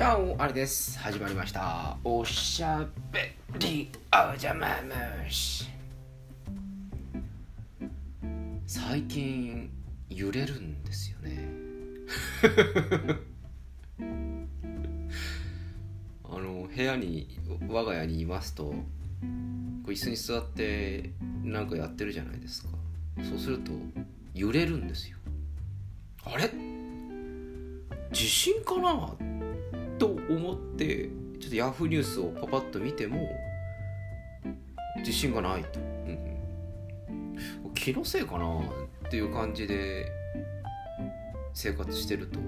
じゃああれです。始まりました。おしゃべりおじゃまむし。最近揺れるんですよね。あの部屋に我が家にいますとこう椅子に座ってなんかやってるじゃないですか。そうすると揺れるんですよ。あれ？地震かな？と思ってちょっとヤフーニュースをパパッと見ても地震がないと、うん、気のせいかなっていう感じで生活してると。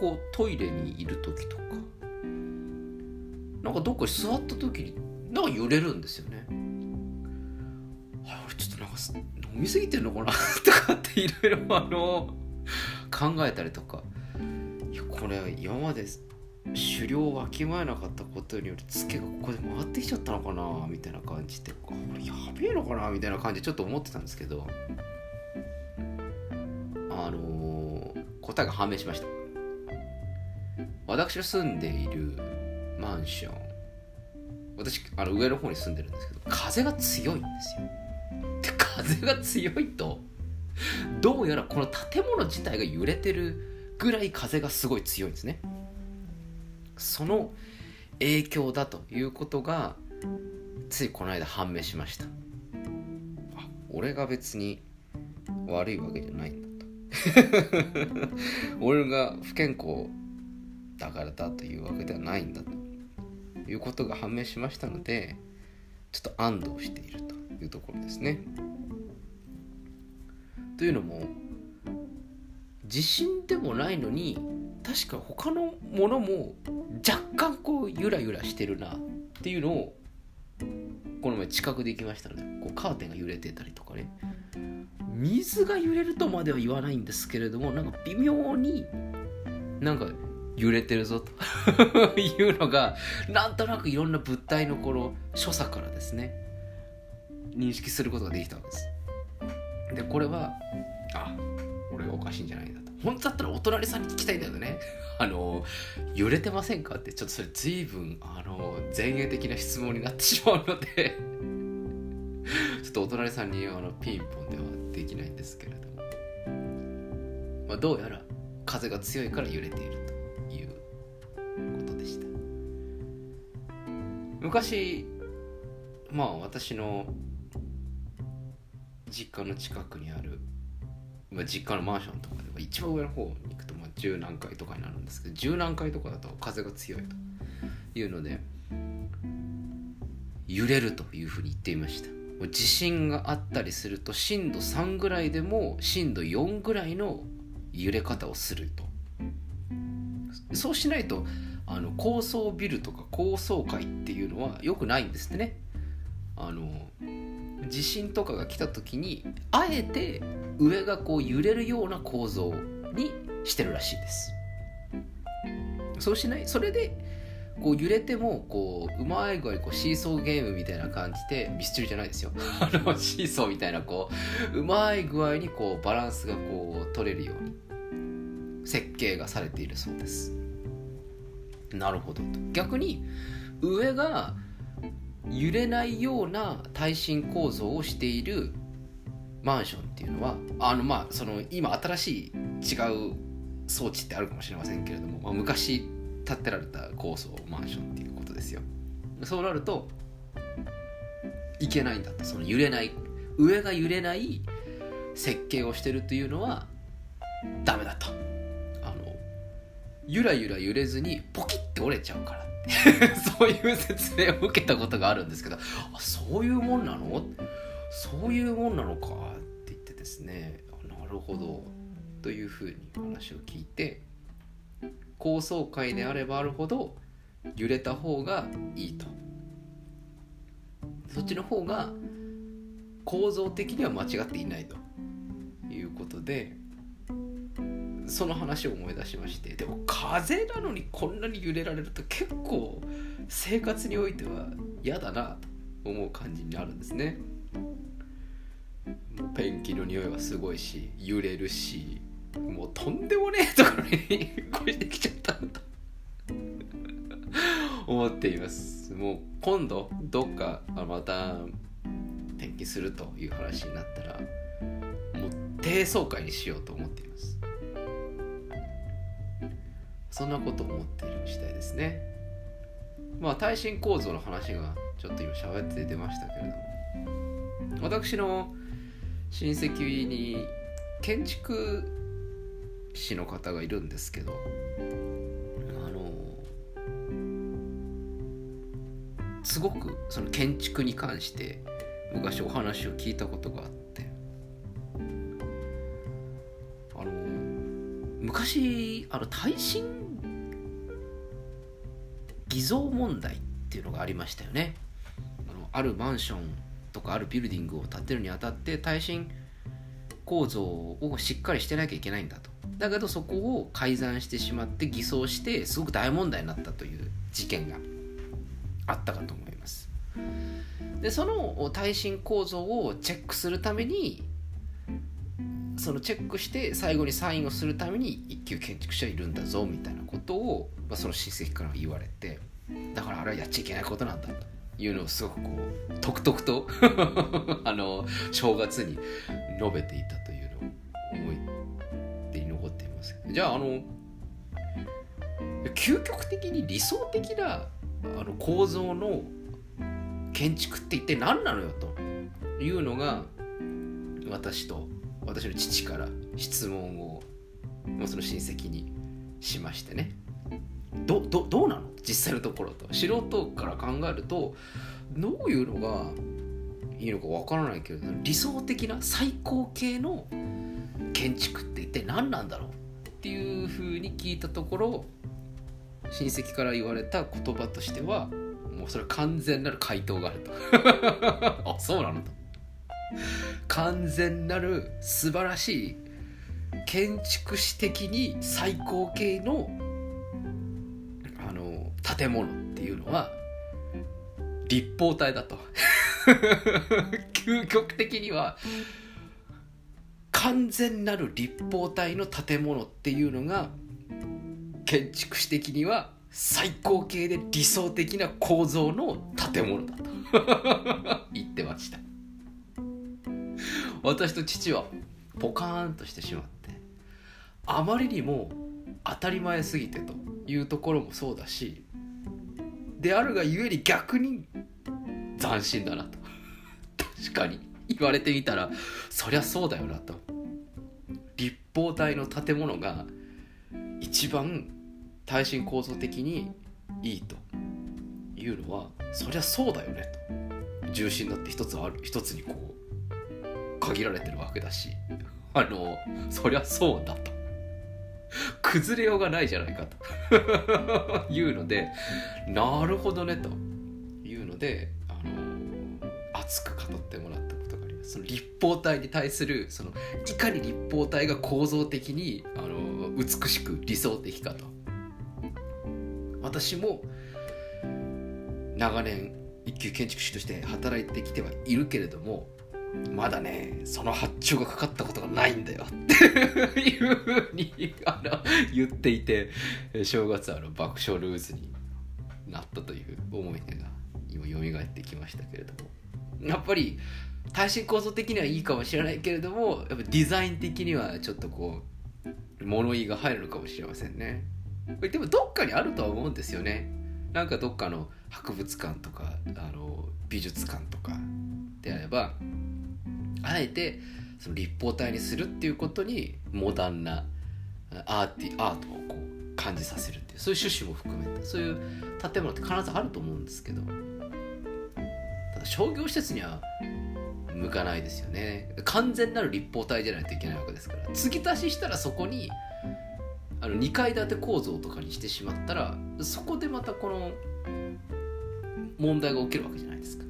こうトイレにいる時とかなんかどっかに座った時になんか揺れるんですよね。あ俺ちょっとなんか飲みすぎてんのかなとかっていろいろあの考えたりとか。これ今まで狩猟をわきまえなかったことによりツケがここで回ってきちゃったのかなみたいな感じでこれやべえのかなみたいな感じでちょっと思ってたんですけどあのー、答えが判明しました。私の住んでいるマンション私あの上の方に住んでるんですけど風が強いんですよ。で風が強いとどうやらこの建物自体が揺れてるぐらい風がすごい強いんですね。その影響だということがついこの間判明しました。俺が別に悪いわけじゃないんだと。俺が不健康だからだというわけではないんだということが判明しましたのでちょっと安堵しているというところですね。というのも地震でもないのに確か他のものも若干こうゆらゆらしてるなっていうのをこの前近くで行きましたのでこうカーテンが揺れてたりとかね。水が揺れるとまでは言わないんですけれどもなんか微妙になんか揺れてるぞと。いうのがなんとなくいろんな物体のこの所作からですね認識することができたわけです。でこれはあ俺がおかしいんじゃないんだと。本当だったらお隣さんに聞きたいんだけどね。あの揺れてませんかってちょっとそれ随分あの前衛的な質問になってしまうので。ちょっとお隣さんにあのピンポンではできないんですけれども、まあ、どうやら風が強いから揺れているということでした。昔まあ私の実家の近くにある、ま、実家のマンションとかでは一番上の方に行くとまあ十何階とかになるんですけど十何階とかだと風が強いというので揺れるというふうに言っていました。地震があったりすると震度3ぐらいでも震度4ぐらいの揺れ方をすると。そうしないとあの高層ビルとか高層階っていうのはよくないんですってね。あの地震とかが来た時にあえて上がこう揺れるような構造にしてるらしいです。そうしないそれでこう揺れてもこううまい具合こうシーソーゲームみたいな感じでミスチルじゃないですよ。あのシーソーみたいなこううまい具合にこうバランスがこう取れるように設計がされているそうです。なるほどと。逆に上が揺れないような耐震構造をしているマンションっていうのはあのまあその今新しい違う装置ってあるかもしれませんけれども、まあ、昔建てられた高層マンションっていうことですよ。そうなるといけないんだと。その揺れない上が揺れない設計をしてるというのはダメだと。あのゆらゆら揺れずにポキッて折れちゃうから そういう説明を受けたことがあるんですけどあそういうもんなの？そういうもんなのかって言ってですねなるほどというふうに話を聞いて高層階であればあるほど揺れた方がいいと。そっちの方が構造的には間違っていないと。いうことでその話を思い出しましてでも風なのにこんなに揺れられると結構生活においては嫌だなと思う感じになるんですねペンキの匂いはすごいし揺れるしもうとんでもねえところに越してきちゃったんだ。思っています。もう今度どっかまた転勤するという話になったらもう低層階にしようと思っています。そんなことを思っている次第ですね。まあ耐震構造の話がちょっと今喋って出ましたけれども私の親戚に建築士の方がいるんですけどあのすごくその建築に関して昔お話を聞いたことがあってあの昔あの耐震偽造問題っていうのがありましたよね。あのあるマンションとかあるビルディングを建てるにあたって耐震構造をしっかりしてなきゃいけないんだと。だけどそこを改ざんしてしまって偽装してすごく大問題になったという事件があったかと思います。でその耐震構造をチェックするためにそのチェックして最後にサインをするために一級建築士はいるんだぞみたいなことを、まあ、その親戚から言われてだからあれはやっちゃいけないことなんだと。いうのをすごくこうとくとくとあの正月に述べていたというのを思い出に残っています。じゃああの究極的に理想的なあの構造の建築って一体何なのよというのが私と私の父から質問をその親戚にしましてね。どどどうなの？実際のところと。素人から考えるとどういうのがいいのかわからないけど理想的な最高形の建築って一体何なんだろう？っていうふうに聞いたところ親戚から言われた言葉としてはもうそれ完全なる回答があると。あそうなのと。完全なる素晴らしい建築士的に最高形の建物っていうのは立方体だと。究極的には完全なる立方体の建物っていうのが建築士的には最高形で理想的な構造の建物だと。言ってました。私と父はポカーンとしてしまってあまりにも当たり前すぎてというところもそうだしであるがゆえに逆に斬新だなと。確かに。言われてみたらそりゃそうだよなと。立方体の建物が一番耐震構造的にいいと。いうのはそりゃそうだよねと。重心だって一つある一つにこう限られてるわけだし。あのそりゃそうだと。崩れようがないじゃないかと。いうのでなるほどねと。いうのであの熱く語ってもらったことがあります。その立方体に対するそのいかに立方体が構造的にあの美しく理想的かと。私も長年一級建築士として働いてきてはいるけれどもまだねその発注がかかったことがないんだよ。っていうふうにあの言っていて正月あの爆笑ルーズになったという思い出が今蘇ってきましたけれども。やっぱり耐震構造的にはいいかもしれないけれどもやっぱデザイン的にはちょっとこう物言いが入るのかもしれませんね。でもどっかにあるとは思うんですよね。なんかどっかの博物館とかあの美術館とかであればあえてその立方体にするっていうことにモダンなアーティアートをこう感じさせるっていうそういう趣旨も含めてそういう建物って必ずあると思うんですけどただ商業施設には向かないですよね。完全なる立方体じゃないといけないわけですから。継ぎ足ししたらそこにあの2階建て構造とかにしてしまったらそこでまたこの問題が起きるわけじゃないですか。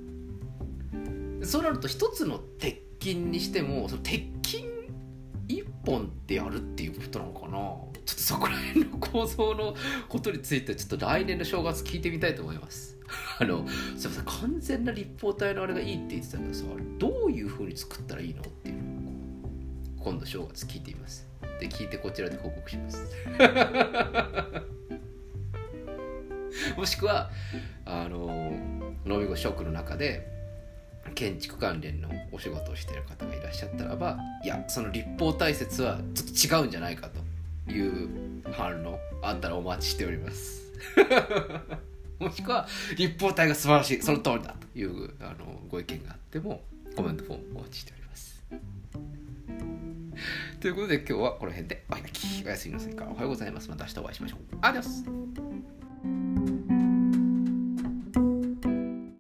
そうなると一つの鉄筋にしてもその鉄筋一本でやるっていうことなのかな？ちょっとそこら辺の構造のことについてちょっと来年の正月聞いてみたいと思います。あのすいません完全な立方体のあれがいいって言ってたけどさどういうふうに作ったらいいのっていうのを今度正月聞いてみます。って聞いてこちらで報告します。もしくはあのノビゴショックの中で建築関連のお仕事をしている方がいらっしゃったらばいやその立法大説はちょっと違うんじゃないかという反論あったらお待ちしております。もしくは立法体が素晴らしいその通りだというあのご意見があってもコメントフォームお待ちしております。ということで今日はこの辺でお開き。おやすみなさいか。おはようございます。また明日お会いしましょう。アディオス